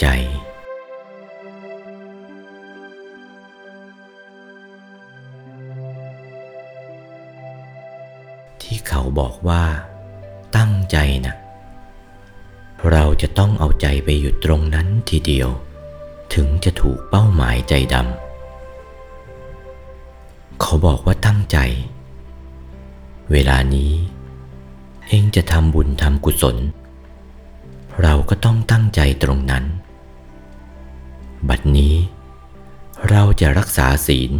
ใจ ที่เขาบอกว่า ตั้งใจนะเราจะต้องเอาใจไปอยู่ตรงนั้นทีเดียว ถึงจะถูกเป้าหมายใจดำเขาบอกว่าตั้งใจ เวลานี้ เองจะทำบุญทำกุศลเราก็ต้องตั้งใจตรงนั้น บัดนี้ เราจะรักษาศีล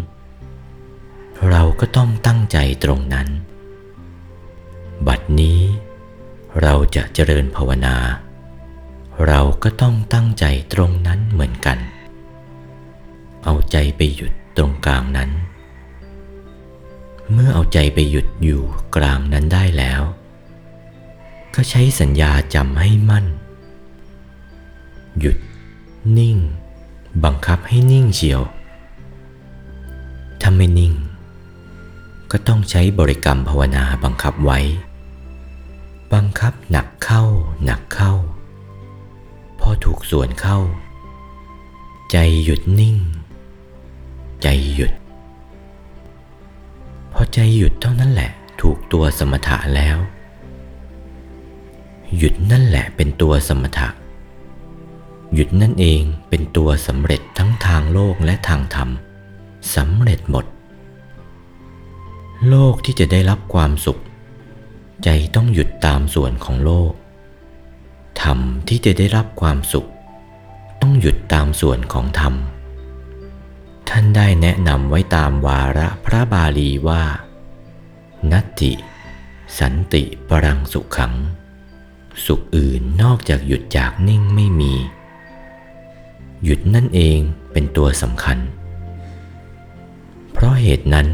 เราก็ต้องตั้งใจตรงนั้น บัดนี้ เราจะเจริญภาวนา เราก็ต้องตั้งใจตรงนั้นเหมือนกัน เอาใจไปหยุดตรงกลางนั้น เมื่อเอาใจไปหยุดอยู่กลางนั้นได้แล้ว ก็ใช้สัญญาจำให้มั่น หยุดนิ่ง บังคับให้นิ่งเชียว ถ้าไม่นิ่ง ก็ต้องใช้บริกรรมภาวนาบังคับไว้ บังคับหนักเข้าหนักเข้า พอถูกส่วนเข้า ใจหยุดนิ่ง ใจหยุด พอใจหยุดเท่านั้นแหละถูกตัวสมถะแล้ว หยุดนั่นแหละเป็นตัวสมถะ หยุดนั่นเองเป็นตัวสำเร็จทั้งทางโลกและทางธรรมสำเร็จหมด โลกที่จะได้รับความสุข ใจต้องหยุดตามส่วนของโลก ธรรมที่จะได้รับความสุข ต้องหยุดตามส่วนของธรรม ท่านได้แนะนำไว้ตามวาระพระบาลีว่า นัตติสันติปรังสุขขัง สุขอื่นนอกจากหยุดจากนิ่งไม่มี หยุดนั่นเองเป็นตัวสำคัญ เพราะเหตุนั้น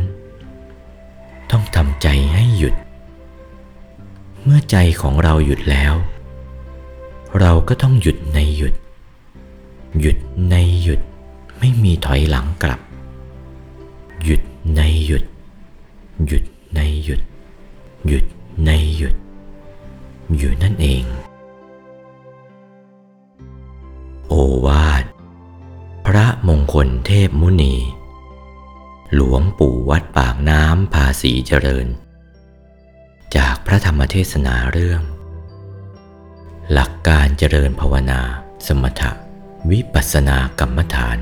ต้องทำใจให้หยุด เมื่อใจของเราหยุดแล้ว เราก็ต้องหยุดในหยุด หยุดในหยุดไม่มีถอยหลังกลับ หยุดในหยุด หยุดในหยุด หยุดในหยุด อยู่นั่นเอง โอวา งคลเทพมุนี หลวงปู่วัดปากน้ำภาษีเจริญ จากพระธรรมเทศนาเรื่อง หลักการเจริญภาวนา สมถะ วิปัสสนากรรมฐาน